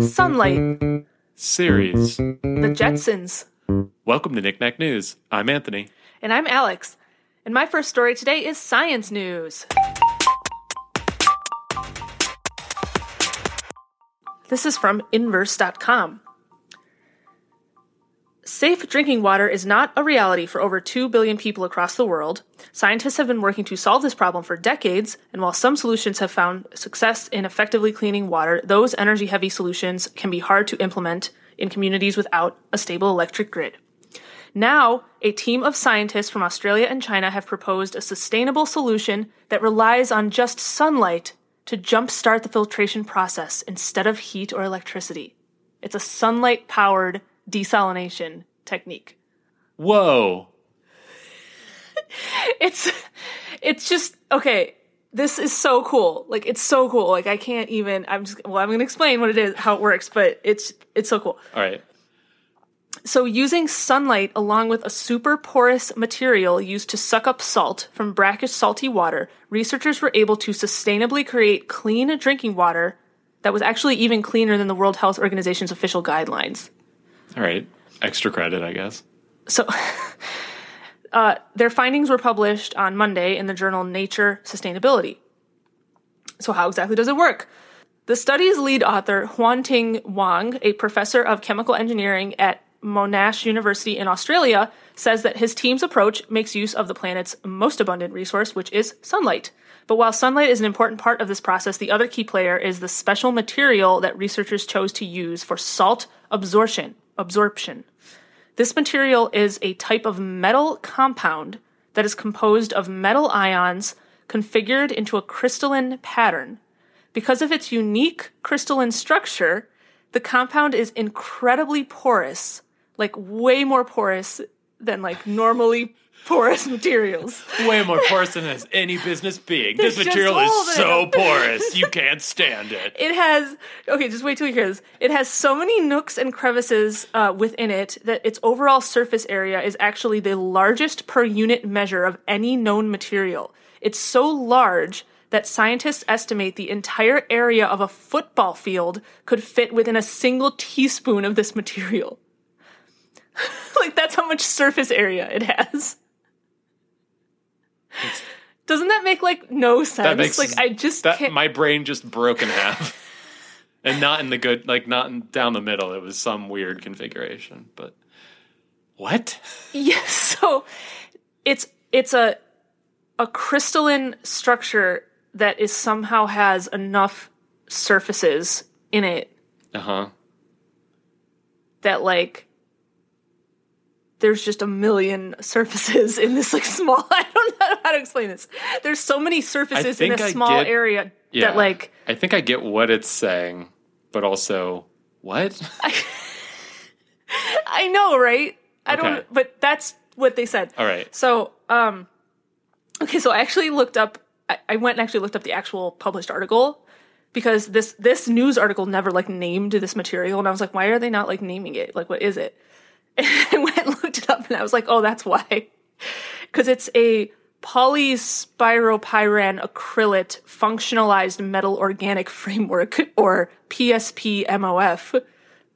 Sunlight, Ceres. The Jetsons. Welcome to Knickknack News. I'm Anthony. And I'm Alex. And my first story today is science news. This is from inverse.com. Safe drinking water is not a reality for over 2 billion people across the world. Scientists have been working to solve this problem for decades, and while some solutions have found success in effectively cleaning water, those energy heavy solutions can be hard to implement in communities without a stable electric grid. Now, a team of scientists from Australia and China have proposed a sustainable solution that relies on just sunlight to jumpstart the filtration process instead of heat or electricity. It's a sunlight powered desalination technique. Whoa. It's it's just okay, this is so cool. Like it's so cool. Like I can't even I'm just well I'm going to explain what it is, how it works, but it's it's so cool. All right. So, using sunlight along with a super porous material used to suck up salt from brackish salty water, researchers were able to sustainably create clean drinking water that was actually even cleaner than the World Health Organization's official guidelines. All right. Extra credit, I guess. So, uh, their findings were published on Monday in the journal Nature Sustainability. So, how exactly does it work? The study's lead author, Huanting Wang, a professor of chemical engineering at Monash University in Australia, says that his team's approach makes use of the planet's most abundant resource, which is sunlight. But while sunlight is an important part of this process, the other key player is the special material that researchers chose to use for salt absorption. Absorption. This material is a type of metal compound that is composed of metal ions configured into a crystalline pattern. Because of its unique crystalline structure, the compound is incredibly porous, like way more porous than like normally porous materials. Way more porous than has any business being. This material is so porous, you can't stand it. It has okay, just wait till you hear this. It has so many nooks and crevices uh, within it that its overall surface area is actually the largest per unit measure of any known material. It's so large that scientists estimate the entire area of a football field could fit within a single teaspoon of this material. like that's how much surface area it has. Doesn't that make like no sense? That makes like I just that can't. my brain just broke in half. and not in the good like not in, down the middle. It was some weird configuration, but what? Yes, so it's it's a a crystalline structure that is somehow has enough surfaces in it Uh-huh. that like there's just a million surfaces in this like small I don't know how to explain this. There's so many surfaces in I small get- area Yeah. that like I think I get what it's saying, but also what? I know, right? I Okay. don't but that's what they said. All right. So, um, okay, so I actually looked up. I, I went and actually looked up the actual published article because this this news article never like named this material, and I was like, why are they not like naming it? Like, what is it? And I went and looked it up, and I was like, oh, that's why, because it's a polyspiropyran acrylate functionalized metal organic framework, or PSP-MOF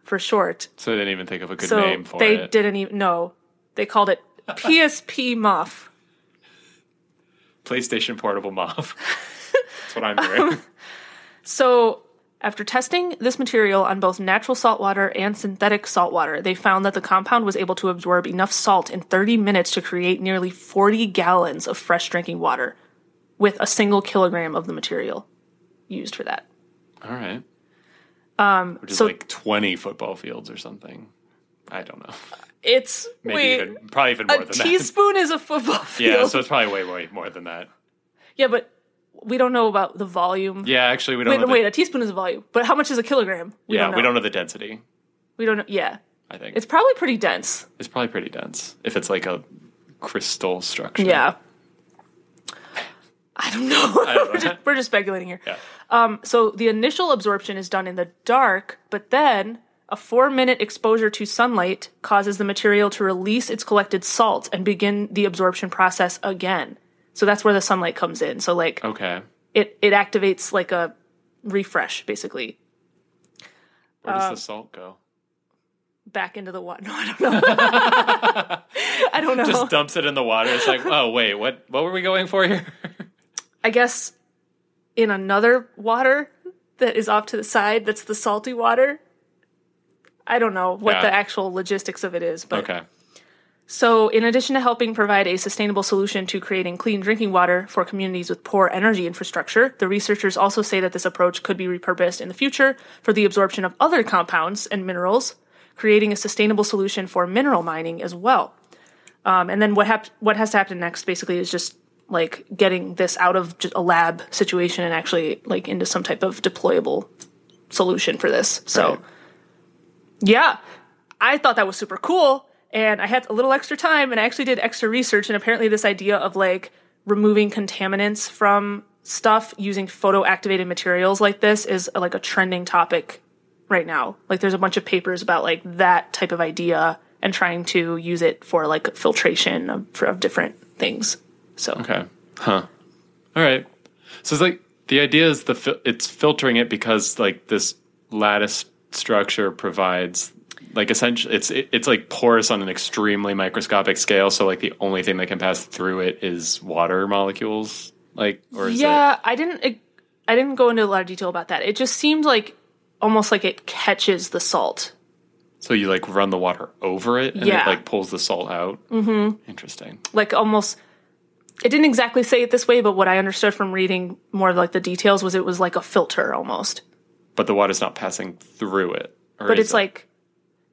for short. So they didn't even think of a good So name for they it. They didn't even no. They called it PSP Muff. PlayStation Portable MOF. That's what I'm um, hearing. So after testing this material on both natural salt water and synthetic salt water, they found that the compound was able to absorb enough salt in 30 minutes to create nearly 40 gallons of fresh drinking water with a single kilogram of the material used for that. All right. Um, Which is so- like 20 football fields or something. I don't know. It's Maybe wait, even, probably even more than that. a teaspoon is a football field. Yeah, so it's probably way, way more than that. yeah, but we don't know about the volume. Yeah, actually, we don't Wait, know. The, wait, a teaspoon is a volume, but how much is a kilogram? We yeah, don't know. we don't know the density. We don't know. Yeah, I think it's probably pretty dense. it's probably pretty dense if it's like a crystal structure. Yeah. I don't know. I don't know. we're, just, we're just speculating here. Yeah. Um, so the initial absorption is done in the dark, but then A four minute exposure to sunlight causes the material to release its collected salt and begin the absorption process again. So that's where the sunlight comes in. So like Okay. it it activates like a refresh basically Where does Uh, the salt go? back into the water. No, I don't know. I don't know. Just dumps it in the water. It's like, oh wait, what? What were we going for here? I guess in another water that is off to the side, that's the salty water. I don't know what Yeah. the actual logistics of it is, but okay. So in addition to helping provide a sustainable solution to creating clean drinking water for communities with poor energy infrastructure, the researchers also say that this approach could be repurposed in the future for the absorption of other compounds and minerals, creating a sustainable solution for mineral mining as well. Um, and then what hap- what has to happen next basically is just like getting this out of just a lab situation and actually like into some type of deployable solution for this. So Right. yeah, I thought that was super cool. And I had a little extra time and I actually did extra research. And apparently, this idea of like removing contaminants from stuff using photo activated materials like this is like a trending topic right now. Like, there's a bunch of papers about like that type of idea and trying to use it for like filtration of, for, of different things. So, Okay. Huh. All right. So it's like the idea is the it's filtering it because like this lattice structure provides like essentially it's it, it's like porous on an extremely microscopic scale. So like the only thing that can pass through it is water molecules. Like or is it yeah, I didn't. I didn't go into a lot of detail about that. It just seemed like almost like it catches the salt. so you like run the water over it and Yeah. it like pulls the salt out. Mm-hmm. Interesting. like almost it didn't exactly say it this way but what i understood from reading more of like the details was it was like a filter almost But the water's not passing through it. But it's it? like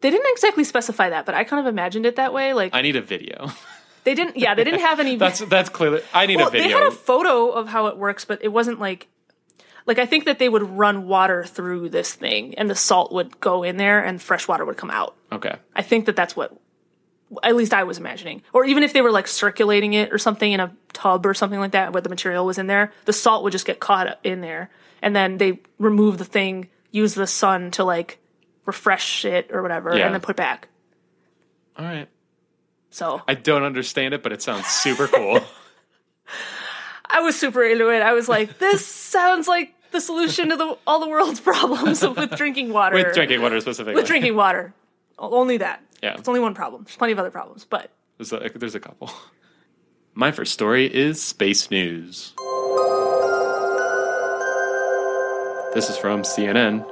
they didn't exactly specify that but i kind of imagined it that way like I need a video. they didn't yeah they didn't have any that's that's clearly I need well, a video. they had a photo of how it works but it wasn't like like i think that they would run water through this thing and the salt would go in there and fresh water would come out okay. I think that that's what at least I was imagining. Or even if they were like circulating it or something in a tub or something like that where the material was in there, the salt would just get caught in there. And then they remove the thing, use the sun to like refresh it or whatever, Yeah. and then put back. All right. So I don't understand it, but it sounds super cool. I was super into it. I was like, this sounds like the solution to the, all the world's problems with drinking water. With drinking water specifically. With drinking water. Only that. Yeah. It's only one problem. There's plenty of other problems, but There's a, there's a couple. My first story is space news. This is from CNN.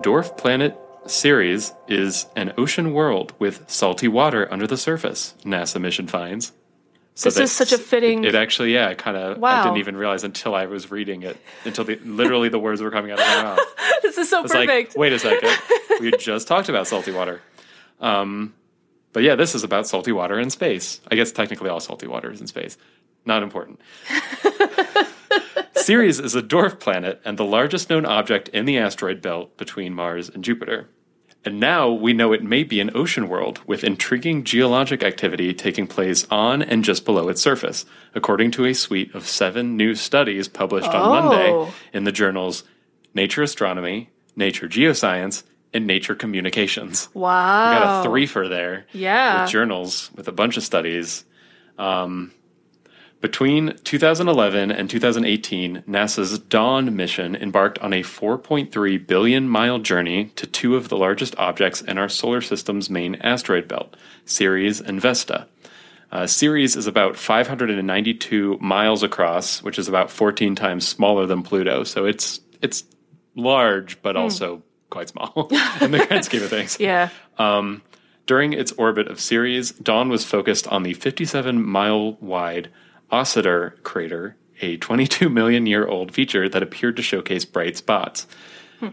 Dwarf planet Ceres is an ocean world with salty water under the surface, NASA mission finds. So This is such a fitting- It actually, yeah, I kind of. I didn't even realize until I was reading it, until the, literally the words were coming out of my mouth. this is so perfect. like, wait a second. we just talked about salty water. Um, but yeah, this is about salty water in space. I guess technically all salty water is in space. Not important. Ceres is a dwarf planet and the largest known object in the asteroid belt between Mars and Jupiter. And now we know it may be an ocean world with intriguing geologic activity taking place on and just below its surface, according to a suite of seven new studies published on Monday Oh. in the journals Nature Astronomy, Nature Geoscience, and Nature Communications. wow. We got a three for there Yeah. with journals with a bunch of studies. Um, between 2011 and 2018, NASA's Dawn mission embarked on a 4.3 billion mile journey to two of the largest objects in our solar system's main asteroid belt, Ceres and Vesta. Uh, Ceres is about 592 miles across, which is about 14 times smaller than Pluto. So it's it's large, but also quite small in the grand scheme of things. Yeah. During its orbit of Ceres, Dawn was focused on the 57 mile wide Occator crater, a 22 million year old feature that appeared to showcase bright spots.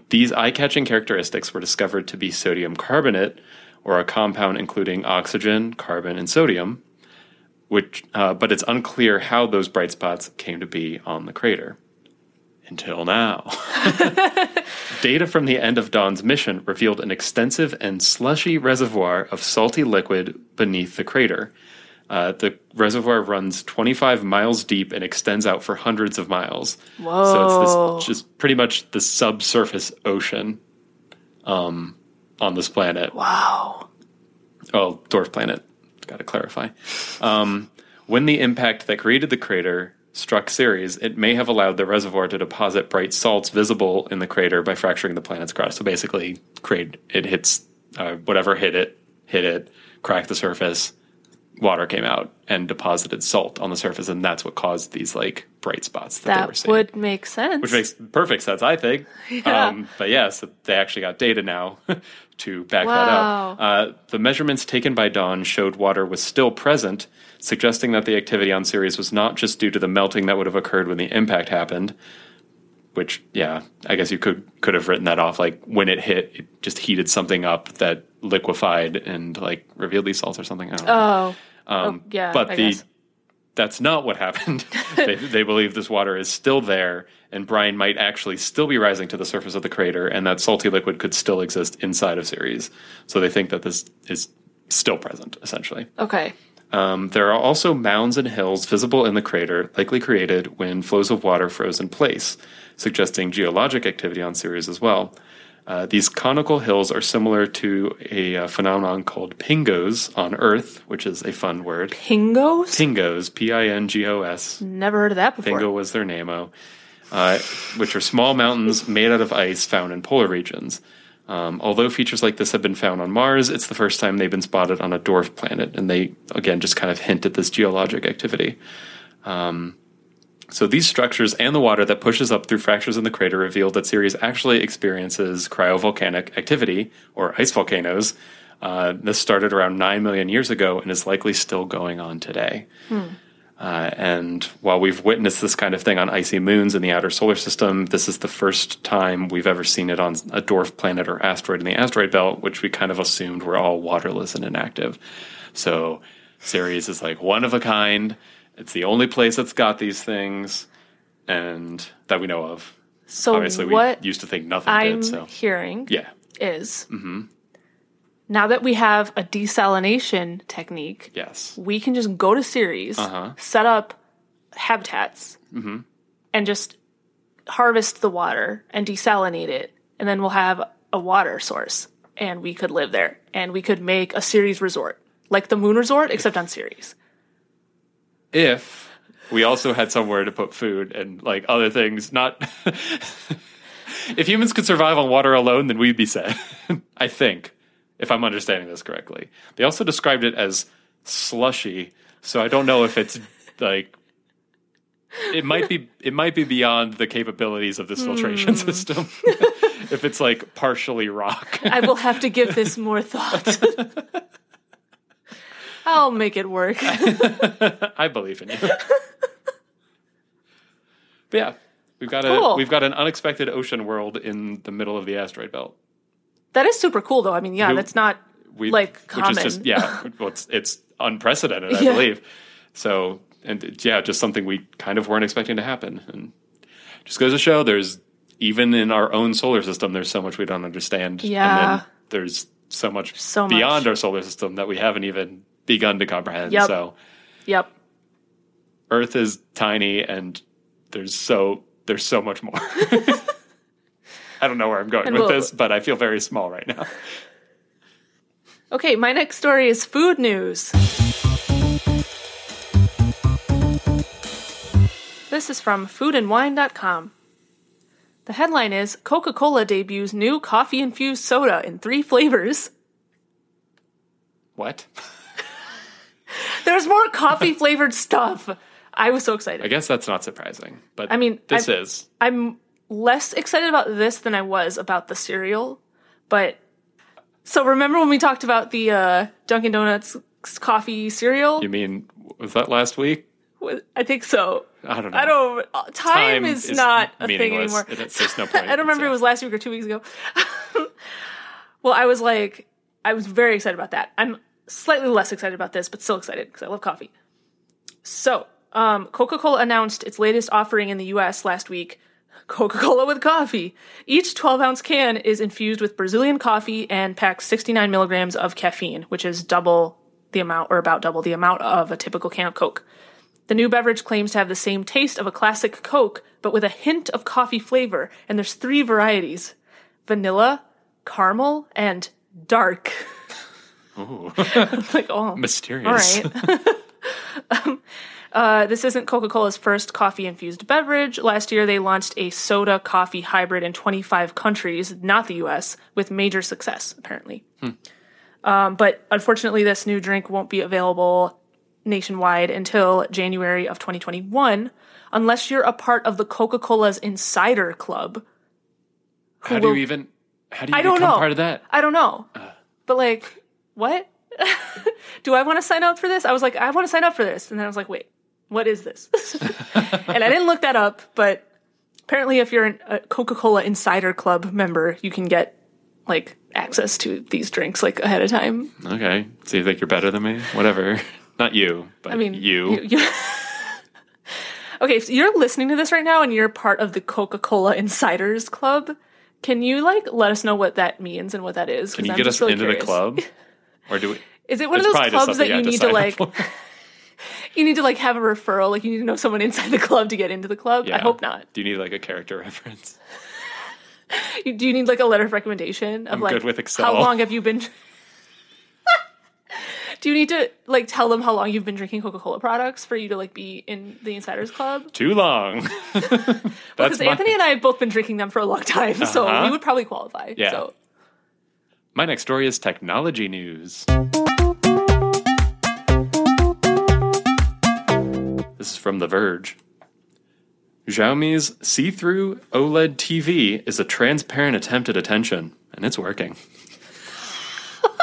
These eye catching characteristics were discovered to be sodium carbonate, or a compound including oxygen, carbon, and sodium, which, uh, but it's unclear how those bright spots came to be on the crater. Until now. Data from the end of Dawn's mission revealed an extensive and slushy reservoir of salty liquid beneath the crater. Uh, the reservoir runs 25 miles deep and extends out for hundreds of miles. Whoa. So it's this just pretty much the subsurface ocean. Um, on this planet. Wow. Oh, dwarf planet. Got to clarify. Um, when the impact that created the crater struck Ceres, it may have allowed the reservoir to deposit bright salts visible in the crater by fracturing the planet's crust. So basically, create it hits uh, whatever hit it, hit it, cracked the surface. Water came out and deposited salt on the surface, and that's what caused these like bright spots that, they were seeing. would make sense. which makes perfect sense, I think. Yeah. Um, but yes, they actually got data now to back Wow. that up. Uh, the measurements taken by Dawn showed water was still present, suggesting that the activity on Ceres was not just due to the melting that would have occurred when the impact happened. Which, yeah, I guess you could could have written that off. Like when it hit, it just heated something up that liquefied and like revealed these salts or something. I don't know. oh, Um, oh, yeah, but I the guess. that's not what happened. they, they believe this water is still there, and brine might actually still be rising to the surface of the crater, and that salty liquid could still exist inside of Ceres. So they think that this is still present, essentially. okay. Um, there are also mounds and hills visible in the crater, likely created when flows of water froze in place, suggesting geologic activity on Ceres as well. Uh, these conical hills are similar to a uh, phenomenon called pingos on Earth, which is a fun word. Pingos? Pingos, P I N G O S. Never heard of that before. Pingo was their name, uh, which are small mountains made out of ice found in polar regions. Um, although features like this have been found on Mars, it's the first time they've been spotted on a dwarf planet, and they again just kind of hint at this geologic activity. Um, so these structures and the water that pushes up through fractures in the crater reveal that Ceres actually experiences cryovolcanic activity or ice volcanoes. Uh, this started around 9 million years ago and is likely still going on today. Uh, and while we've witnessed this kind of thing on icy moons in the outer solar system, this is the first time we've ever seen it on a dwarf planet or asteroid in the asteroid belt, which we kind of assumed were all waterless and inactive. So Ceres is like one of a kind. It's the only place that's got these things, and that we know of. so Obviously, what we used to think nothing I'm did. So hearing yeah, is Mm-hmm. Now that we have a desalination technique, yes, we can just go to Ceres, Uh-huh. set up habitats, Mm-hmm. and just harvest the water and desalinate it, and then we'll have a water source, and we could live there, and we could make a Ceres resort, like the Moon Resort, except on Ceres. if we also had somewhere to put food and like other things not if humans could survive on water alone then we'd be set i think if i'm understanding this correctly they also described it as slushy so i don't know if it's like it might be it might be beyond the capabilities of this hmm. filtration system if it's like partially rock I will have to give this more thought. I'll make it work. I believe in you. but yeah, we've got a Cool. we've got an unexpected ocean world in the middle of the asteroid belt. That is super cool, though. I mean, yeah, Who- that's not We, like which common. is just yeah, well, it's, it's unprecedented, I Yeah. believe. So and yeah, just something we kind of weren't expecting to happen, and just goes to show there's even in our own solar system, there's so much we don't understand. Yeah. and then there's so much So beyond much. our solar system that we haven't even begun to comprehend. Yep. So. Yep. Earth is tiny and there's so there's so much more. I don't know where I'm going And with we'll- this, but I feel very small right now. Okay, my next story is food news. This is from foodandwine.com. The headline is Coca Cola debuts new coffee infused soda in three flavors. What? There's more coffee flavored stuff. I was so excited. I guess that's not surprising, but I mean, this I've- is. I'm less excited about this than I was about the cereal, but so remember when we talked about the uh, Dunkin' Donuts coffee cereal? You mean was that last week? I think so. I don't know. I don't. uh, Time, is, not a thing anymore. It- it's- there's no point. I don't remember if it was last week or two weeks ago. well, I was like, I was very excited about that. I'm slightly less excited about this, but still excited because I love coffee. So, um, Coca Cola announced its latest offering in the US last week Coca Cola with coffee. Each 12 ounce can is infused with Brazilian coffee and packs 69 milligrams of caffeine, which is double the amount, or about double the amount of a typical can of Coke. The new beverage claims to have the same taste of a classic Coke, but with a hint of coffee flavor, and there's three varieties vanilla, caramel, and dark. Ooh, like, oh, mysterious. all right. Um, uh, this isn't Coca Cola's first coffee infused beverage. Last year, they launched a soda coffee hybrid in 25 countries, not the US, with major success, apparently. Um, but unfortunately, this new drink won't be available nationwide until January of 2021, unless you're a part of the Coca Cola's Insider Club. How do will- you even? How do you I don't become know. part of that? I don't know. but like, what? Do I want to sign up for this? I was like, I want to sign up for this. And then I was like, wait, what is this? and I didn't look that up, but apparently if you're an- a Coca-Cola Insider Club member, you can get like access to these drinks like ahead of time. Okay, so you think you're better than me? Whatever. Not you, but I mean, you. you- okay, so you're listening to this right now and you're part of the Coca-Cola Insiders Club. Can you like let us know what that means and what that is? Can you I'm get us really into curious. the club, or do we? Is it one of those clubs that you need to like? You need to like have a referral. Like you need to know someone inside the club to get into the club. I hope not. Do you need like a character reference? You- Do you need like a letter of recommendation of I'm like good with Excel. how long have you been? Do you need to like tell them how long you've been drinking Coca Cola products for you to like be in the insiders club? Too long. Because my, Anthony and I have both been drinking them for a long time, so Uh-huh. we would probably qualify. Yeah. So my next story is technology news. This is from The Verge. Xiaomi's see-through OLED TV is a transparent attempt at attention, and it's working.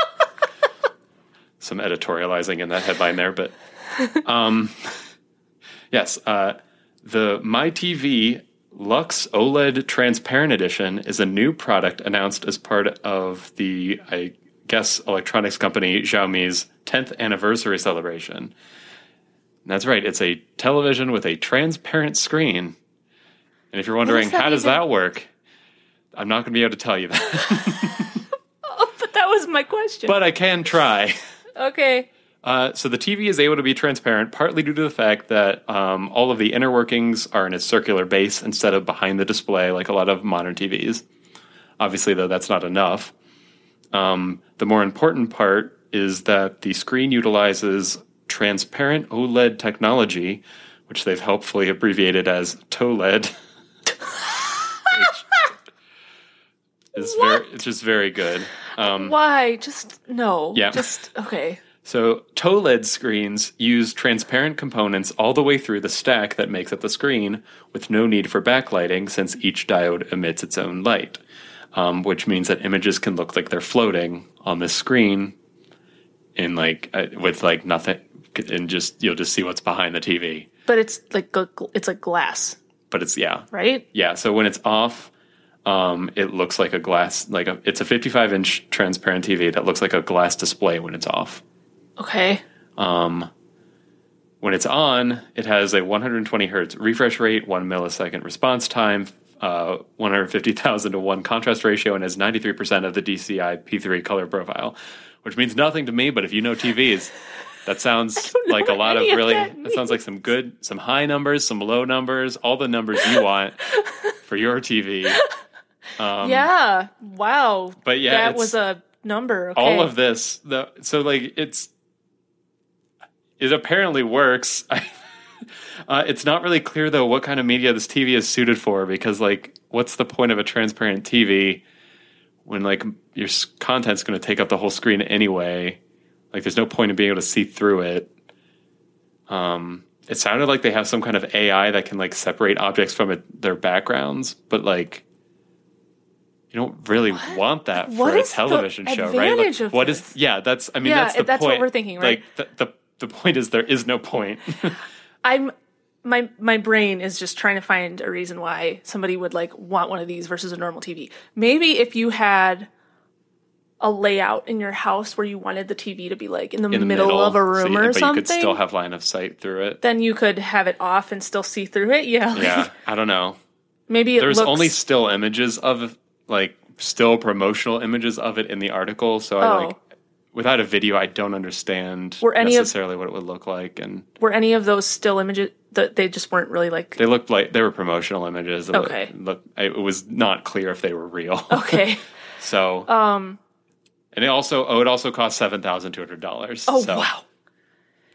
Some editorializing in that headline there, but um, yes, uh, the Mi TV Lux OLED Transparent Edition is a new product announced as part of the, I guess, electronics company Xiaomi's 10th anniversary celebration. That's right, it's a television with a transparent screen. And if you're wondering, does how does even- that work? I'm not going to be able to tell you that, but that was my question. but I can try. okay. Uh, so the TV is able to be transparent, partly due to the fact that um, all of the inner workings are in a circular base instead of behind the display, like a lot of modern TVs. Obviously, though, that's not enough. Um, the more important part is that the screen utilizes transparent OLED technology, which they've helpfully abbreviated as TOLED. is very, it's just very good. Um, Why? Just no. Yeah. Just okay. So, TOLED screens use transparent components all the way through the stack that makes up the screen with no need for backlighting since each diode emits its own light, um, which means that images can look like they're floating on the screen in like uh, with like nothing and just you'll just see what's behind the TV. But it's like it's like glass, But it's yeah. right? Yeah, so when it's off um, it looks like a glass like a it's a 55 inch transparent TV that looks like a glass display when it's off. Okay. When it's on, it has a 120 hertz refresh rate, one millisecond response time, uh, 150,000 to 1 contrast ratio, and has 93% of the DCI P3 color profile, which means nothing to me, but if you know TVs, that sounds like a lot of really, that that sounds like some good, some high numbers, some low numbers, all the numbers you want for your TV. yeah. Wow. Um, But yeah, that was a number. Okay. all of this the so like it's it apparently works uh, it's not really clear though what kind of media this tv is suited for because like what's the point of a transparent tv when like your content's going to take up the whole screen anyway like there's no point in being able to see through it um it sounded like they have some kind of ai that can like separate objects from it, their backgrounds but like you don't really want that What for a is television show, right? Like, what is? this? Yeah, that's. I mean, Yeah, that's the that's what point. we're thinking, right? Like the, the the point is there is no point. I'm my my brain is just trying to find a reason why somebody would like want one of these versus a normal TV. Maybe if you had a layout in your house where you wanted the TV to be like in the, in the middle, of a room so you- or but something, you could still have line of sight through it. then you could have it off and still see through it. Yeah. like, Yeah, I don't know. Maybe it There's looks only still images of like still promotional images of it in the article, so I Oh. like without a video, I don't understand Were any of- necessarily what it would look like, and were any of those still images that they just weren't really like they looked like they were promotional images. Okay. look, it was not clear if they were real. okay. so Um And it also oh, it also costs seven thousand two hundred dollars. Oh so, wow!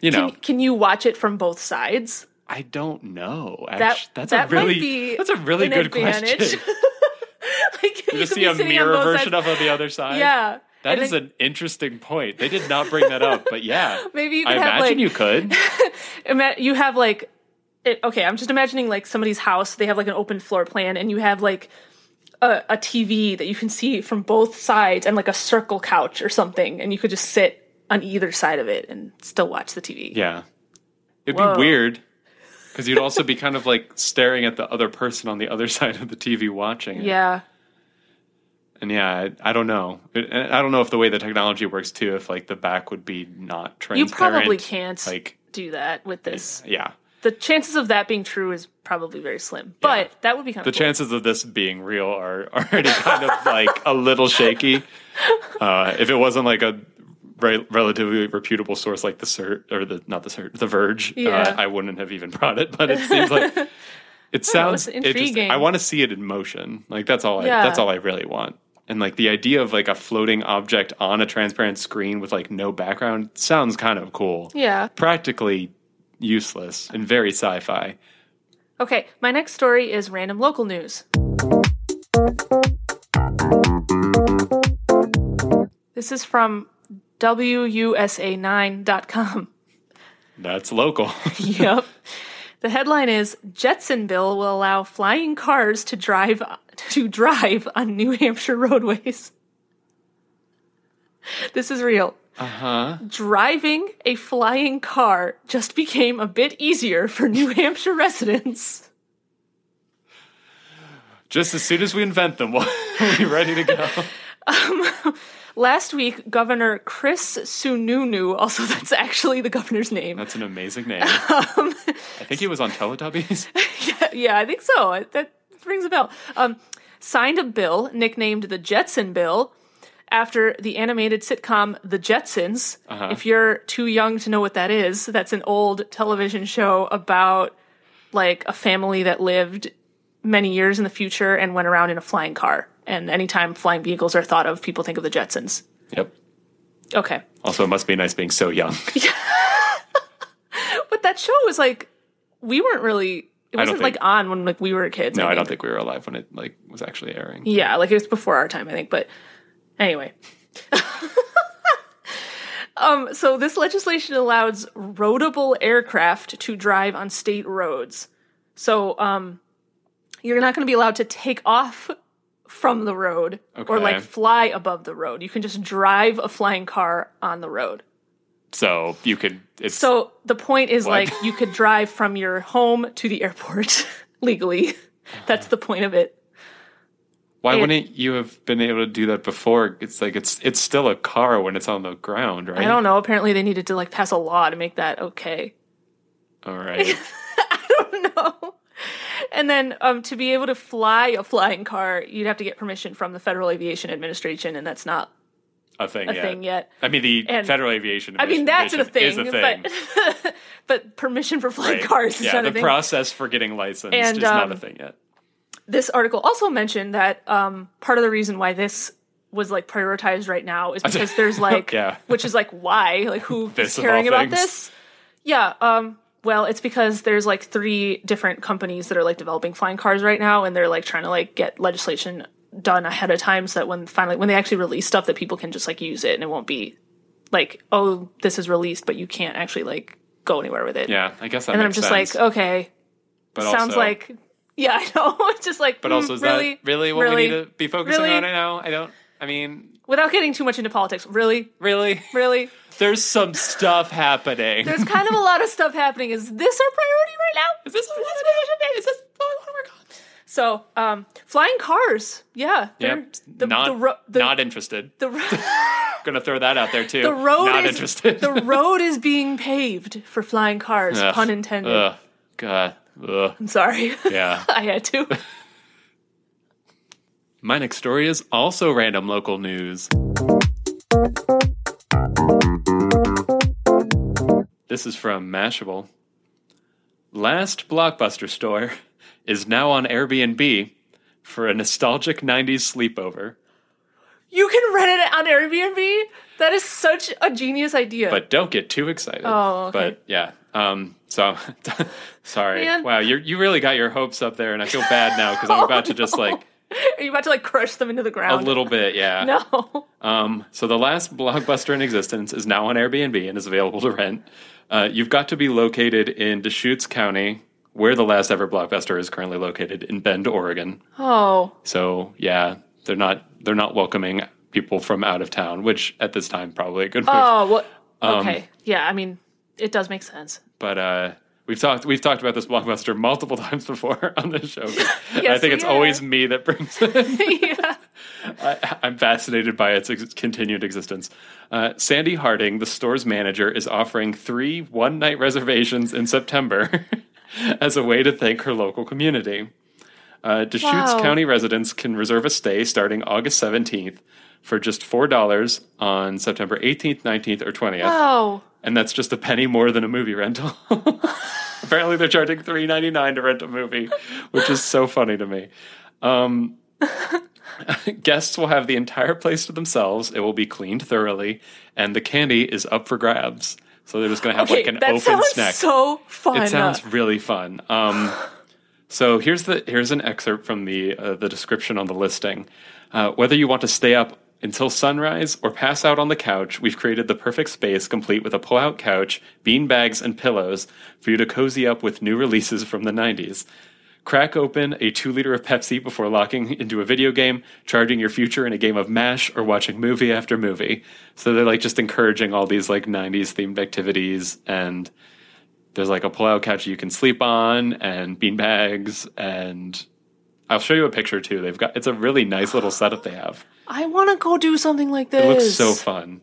You know, Can, can you watch it from both sides? I don't know. That Actually, that's that a really might be that's a really good advantage. question. like You just see a mirror version of it on the other side. Yeah, That And is then an interesting point. They did not bring that up, but yeah. maybe you I imagine like you could. you have like it, okay. I'm just imagining like somebody's house. They have like an open floor plan, and you have like a, a TV that you can see from both sides, and like a circle couch or something, and you could just sit on either side of it and still watch the TV. Yeah. It'd Whoa. be weird because you'd also be kind of like staring at the other person on the other side of the TV watching it. Yeah. And yeah, I, I don't know. It, I don't know if the way the technology works too, if like the back would be not transparent. You probably can't Like, do that with this. yeah. The chances of that being true is probably very slim, but that would be kind The of cool. chances of this being real are already kind of like a little shaky. Uh, if it wasn't like a re- relatively reputable source like the Cert or the not the Cert, the Verge, Yeah. uh, I wouldn't have even brought it. But it seems like it sounds intriguing. I want to see it in motion. Like that's all. I, Yeah. That's all I really want. And like the idea of like a floating object on a transparent screen with like no background sounds kind of cool. Yeah. Practically useless and very sci-fi. Okay, my next story is random local news. This is from WUSA9.com. That's local. yep. The headline is Jetson bill will allow flying cars to drive to drive on New Hampshire roadways. This is real. Uh huh. Driving a flying car just became a bit easier for New Hampshire residents. Just as soon as we invent them, we'll be ready to go. Last week, Governor Chris Sununu, also that's actually the governor's name. That's an amazing name. Um, I think he was on Teletubbies. yeah, I think so. That rings a bell. Um, signed a bill nicknamed the Jetson Bill after the animated sitcom The Jetsons. Uh-huh. If you're too young to know what that is, that's an old television show about like a family that lived many years in the future and went around in a flying car. And anytime flying vehicles are thought of, people think of the Jetsons. Yep. Okay. Also, it must be nice being so young. But that show was like we weren't really it wasn't think- like on when like we were kids. No, I think. don't think we were alive when it like was actually airing. Yeah, like it was before our time, I think. But anyway. um, so this legislation allows roadable aircraft to drive on state roads. So um, you're not going to be allowed to take off from the road or like fly above the road. You can just drive a flying car on the road. So you could. It's So the point is What? like you could drive from your home to the airport legally. That's the point of it. Why and- wouldn't you have been able to do that before? It's like it's it's still a car when it's on the ground, right? I don't know. Apparently, they needed to like pass a law to make that okay. All right. I don't know. And then um, to be able to fly a flying car, you'd have to get permission from the Federal Aviation Administration, and that's not A thing. a yet. thing yet. I mean, the And- Federal Aviation. Administration. I mean, that's a thing, Is a thing. but but permission for flying Right. cars is yeah, not the a thing. process for getting licensed And, is not a um, thing yet. This article also mentioned that um, part of the reason why this was like prioritized right now is because there's like, Yeah. which is like why, like who is caring about things. this? Yeah. Um, well, it's because there's like three different companies that are like developing flying cars right now, and they're like trying to like get legislation done ahead of time so that when finally when they actually release stuff that people can just like use it and it won't be like oh this is released but you can't actually like go anywhere with it. Yeah, I guess that And then I'm just sense. like okay, but sounds also, like yeah I know it's just like But mm, also, is really that really what Really? we need to be focusing Really? on right now? I don't. I mean, without getting too much into politics, really, really? really, There's some stuff happening. there's kind of a lot of stuff happening. Is this our priority right now? Is this what we want to? Is this what we want to work on? So, um, flying cars, yeah, they're- Yep. The, not the, ro- the, not interested. the, ro- Gonna throw that out there too. the road not is interested. the road is being paved for flying cars. Ugh. Pun intended. Ugh. God. Ugh. I'm sorry. Yeah. I had to. My next story is also random local news. This is from Mashable. Last Blockbuster store is now on Airbnb for a nostalgic 90s sleepover. You can rent it on Airbnb. That is such a genius idea. But don't get too excited. Oh, okay. But yeah. Um, so sorry. Man. Wow, you you really got your hopes up there, and I feel bad now because I'm Oh, about to just like Are you about to like crush them into the ground? a little bit, yeah. No. Um, so the last blockbuster in existence is now on Airbnb and is available to rent. Uh, you've got to be located in Deschutes County, where the last ever blockbuster is currently located in Bend, Oregon. Oh. So yeah, they're not they're not welcoming people from out of town, which at this time probably a good move. Oh. What? Um, Okay. yeah. I mean, it does make sense. But uh, we've talked we've talked about this blockbuster multiple times before on this show. I think it's always me that brings it. yeah. I, I'm fascinated by its ex- continued existence. Uh, Sandy Harding, the store's manager, is offering three one night reservations in September as a way to thank her local community. Uh, Deschutes Wow. County residents can reserve a stay starting August 17th for just $4 on September 18th, 19th, or 20th. Oh. And that's just a penny more than a movie rental. Apparently, they're charging three ninety nine to rent a movie, which is so funny to me. Um, guests will have the entire place to themselves. It will be cleaned thoroughly, and the candy is up for grabs. So they're just going to have Okay. like an that open sounds snack. so fun. It sounds really fun. Um, so here's the here's an excerpt from the uh, the description on the listing. Uh, whether you want to stay up until sunrise or pass out on the couch, we've created the perfect space, complete with a pull-out couch, bean bags, and pillows for you to cozy up with new releases from the '90s. Crack open a two liter of Pepsi before locking into a video game, charging your future in a game of MASH, or watching movie after movie. So they're like just encouraging all these like 90s themed activities. And there's like a pull out couch you can sleep on, and bean bags. And I'll show you a picture too. They've got it's a really nice little setup they have. I want to go do something like this. It looks so fun.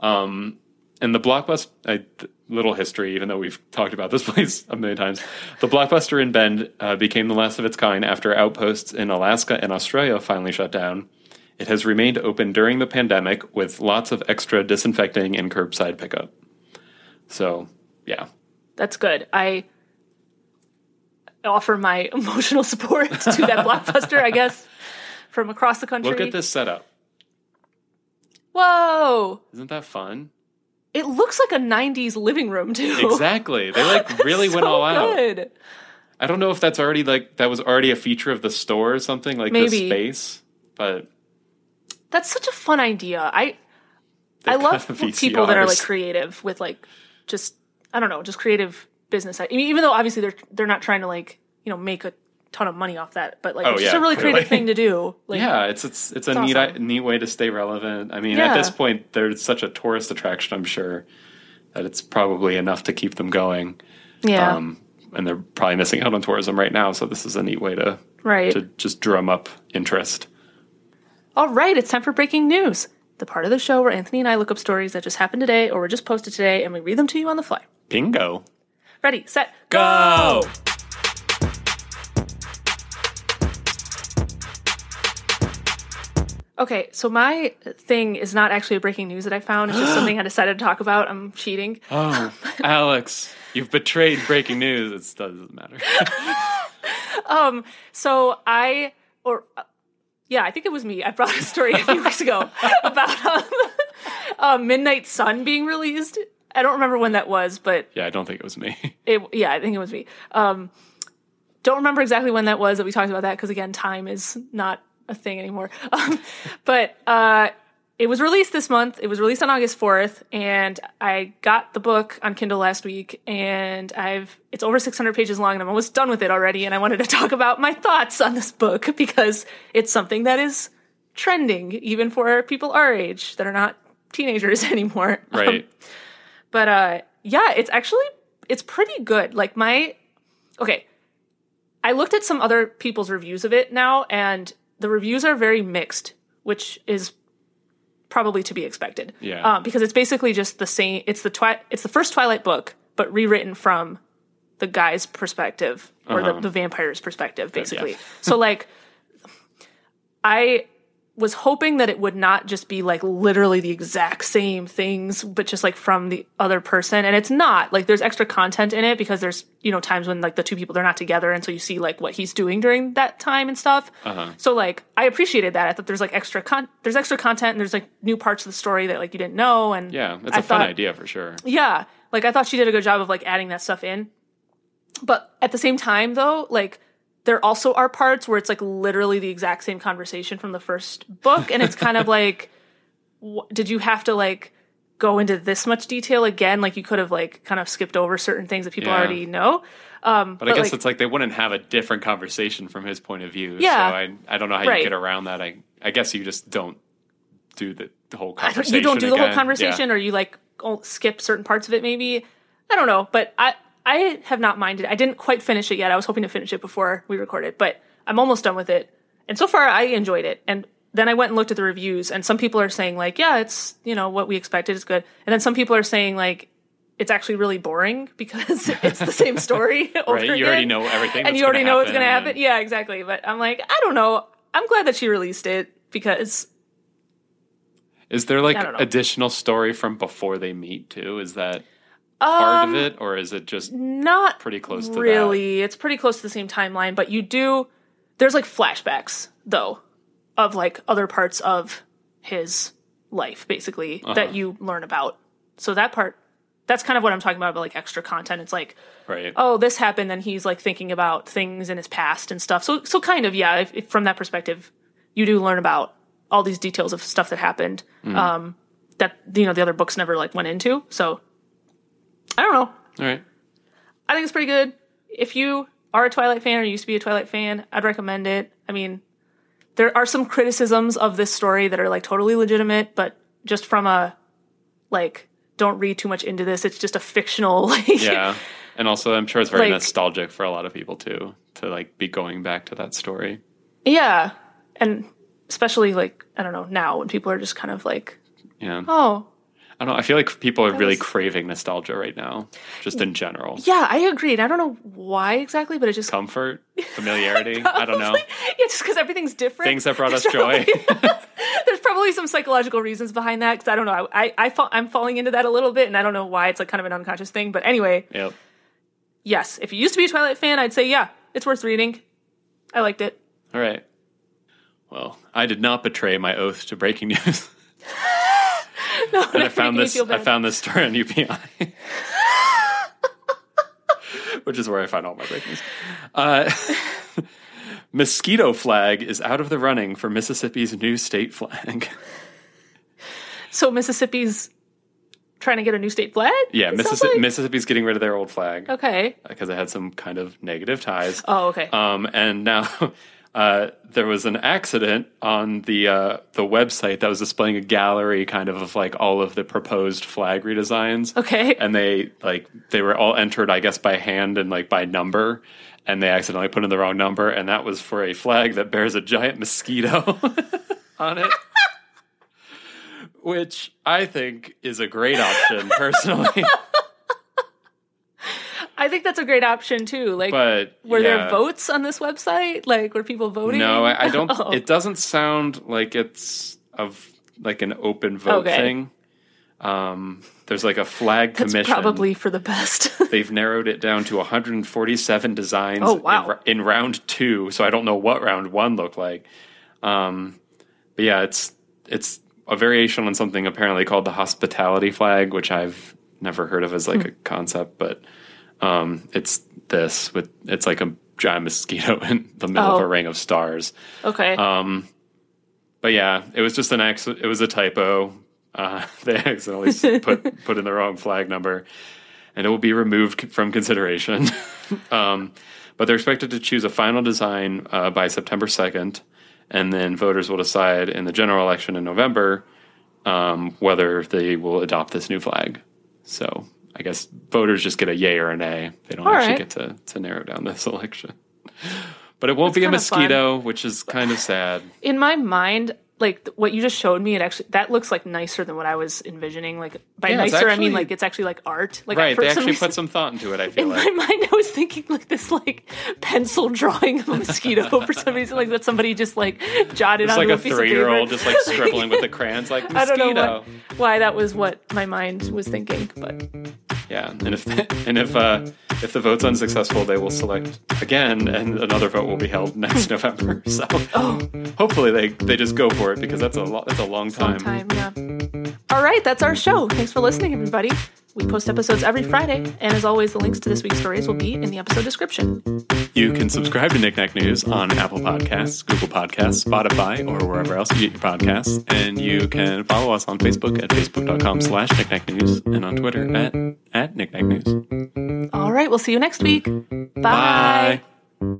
Um, and the blockbuster, uh, little history, even though we've talked about this place a million times, the blockbuster in Bend uh, became the last of its kind after outposts in Alaska and Australia finally shut down. It has remained open during the pandemic with lots of extra disinfecting and curbside pickup. So, yeah. That's good. I offer my emotional support to that blockbuster, I guess, from across the country. Look at this setup. Whoa! Isn't that fun? It looks like a '90s living room too. Exactly. They like really went So all out. Good. I don't know if that's already like that was already a feature of the store or something like Maybe. this space, but That's such a fun idea. I I love people that are like creative with like just I don't know, just creative business. I mean, even though obviously they're they're not trying to like you know make a ton of money off that, but like Oh, it's just yeah, a really creative thing to do. Like, yeah, it's it's it's a It's neat awesome. neat way to stay relevant. I mean, Yeah. at this point, there's such a tourist attraction. I'm sure that it's probably enough to keep them going. yeah, Um, and they're probably missing out on tourism right now, so this is a neat way to right. to just drum up interest. All right, it's time for breaking news. The part of the show where Anthony and I look up stories that just happened today or were just posted today, and we read them to you on the fly. Bingo. Ready, set, Go. Okay, so my thing is not actually a breaking news that I found. It's just something I decided to talk about. I'm cheating. Oh, Alex, you've betrayed breaking news. It doesn't matter. Um, so I or uh, yeah, I think it was me. I brought a story a few weeks ago about um, uh, Midnight Sun being released. I don't remember when that was, but yeah, I don't think it was me. it yeah, I think it was me. Um, don't remember exactly when that was that we talked about that because again, time is not a thing anymore. Um, but uh, it was released this month. It was released on August fourth, and I got the book on Kindle last week, and I've it's over six hundred pages long, and I'm almost done with it already. And I wanted to talk about my thoughts on this book because it's something that is trending even for people our age that are not teenagers anymore. Um, Right. but uh yeah it's actually it's pretty good like my okay i looked at some other people's reviews of it now and the reviews are very mixed which is probably to be expected Yeah. um, because it's basically just the same it's the twi- it's the first twilight book but rewritten from the guy's perspective or Uh-huh. the, the vampire's perspective basically yeah. so like i was hoping that it would not just be like literally the exact same things, but just like from the other person. And it's not like there's extra content in it because there's, you know, times when like the two people, they're not together. And so you see like what he's doing during that time and stuff. Uh-huh. So like I appreciated that. I thought there's like extra con, there's extra content and there's like new parts of the story that like you didn't know. And Yeah, that's a a fun idea for sure. yeah, like I thought she did a good job of like adding that stuff in. But at the same time though, like there also are parts where it's like literally the exact same conversation from the first book and it's kind of like did you have to like go into this much detail again like you could have like kind of skipped over certain things that people Yeah. already know. Um But I guess like, it's like they wouldn't have a different conversation from his point of view. Yeah. So I, I don't know how Right. you get around that. I, I guess you just don't do the, the whole conversation. you don't do the whole again. conversation or you like skip certain parts of it maybe i don't know but i i have not minded i didn't quite finish it yet i was hoping to finish it before we recorded but i'm almost done with it and so far i enjoyed it and then i went and looked at the reviews and some people are saying like yeah it's you know what we expected It's good and then some people are saying like it's actually really boring because it's the same story over Right, you again. You already know everything. and you already know what's going to happen, yeah exactly but i'm like i don't know i'm glad that she released it because Is there like I don't know. additional story from before they meet too? Is that part Um, of it, or is it just not pretty close to really it's pretty close to the same timeline but you do there's like flashbacks though of like other parts of his life basically Uh-huh. that you learn about so that part that's kind of what i'm talking about about like extra content it's like? Right. oh this happened then he's like thinking about things in his past and stuff so so kind of yeah if, if from that perspective you do learn about all these details of stuff that happened Mm-hmm. um that you know the other books never like went into so i don't know All right. I think it's pretty good. If you are a Twilight fan or used to be a Twilight fan, I'd recommend it. I mean, there are some criticisms of this story that are like totally legitimate, but just from a like, don't read too much into this. It's just a fictional like Yeah. And also, I'm sure it's very Like- nostalgic for a lot of people too to like be going back to that story. yeah, and especially like I don't know now when people are just kind of like, Yeah. oh I don't. I feel like people are really craving nostalgia right now, just in general. yeah, I agreed. I don't know why exactly, but it just Comfort, familiarity. I don't know. yeah, just because everything's different. Things that brought us joy. There's probably some psychological reasons behind that because I don't know. I, I, I fall, I'm falling into that a little bit, and I don't know why it's like kind of an unconscious thing. But anyway, yep. yes, if you used to be a Twilight fan, I'd say yeah, it's worth reading. I liked it. All right. Well, I did not betray my oath to breaking news. No, and I found this. I found this story on UPI, which is where I find all my breakings. Uh, mosquito flag is out of the running for Mississippi's new state flag. so Mississippi's trying to get a new state flag. Yeah, Mississippi, like? Mississippi's getting rid of their old flag Okay. because it had some kind of negative ties. Oh, okay. Um, and now uh, there was an accident on the uh, the website that was displaying a gallery, kind of of like all of the proposed flag redesigns. okay. And they like they were all entered, I guess, by hand and like by number. And they accidentally put in the wrong number, and that was for a flag that bears a giant mosquito on it. Which I think is a great option, personally. I think that's a great option too. Like, But were yeah. there votes on this website? Like, were people voting? No, I, I don't. Oh. It doesn't sound like it's of like an open vote Okay. thing. Um, there's like a flag That's commission. probably for the best. They've narrowed it down to 147 designs. Oh, wow. In, in round two, so I don't know what round one looked like. Um, but yeah, it's it's a variation on something apparently called the hospitality flag, which I've never heard of as like a Hmm. concept, but um, it's this with it's like a giant mosquito in the middle of Oh. a ring of stars. okay. Um, but yeah, it was just an accident. It was a typo. Uh, they accidentally put put in the wrong flag number, and it will be removed from consideration. um, but they're expected to choose a final design uh, by September second, and then voters will decide in the general election in November um, whether they will adopt this new flag. So I guess voters just get a yay or a nay. They don't All actually right. get to to narrow down this election. But it won't be a mosquito, which is kind of sad. in my mind, like what you just showed me, it actually that looks like nicer than what I was envisioning. Like by Yeah, nicer, I mean like it's actually like art. Like Right. They actually reason- put some thought into it, I feel in like. my mind, I was thinking like this like pencil drawing of a mosquito for some reason, like that somebody just like jotted It's onto like a a piece three year old of just like scribbling with the crayons, like I don't know why, why that was what my mind was thinking, but Yeah, and if and if uh, if the vote's unsuccessful, they will select again, and another vote will be held next November. So oh, hopefully they they just go for it because that's a lot. That's a long time. time, yeah. All right, that's our show. Thanks for listening, everybody. We post episodes every Friday, and as always, the links to this week's stories will be in the episode description. You can subscribe to Knickknack News on Apple Podcasts, Google Podcasts, Spotify, or wherever else you get your podcasts. And you can follow us on Facebook at facebook.com slash knickknack news and on Twitter at, at knickknack news. All right, we'll see you next week. Bye. Bye.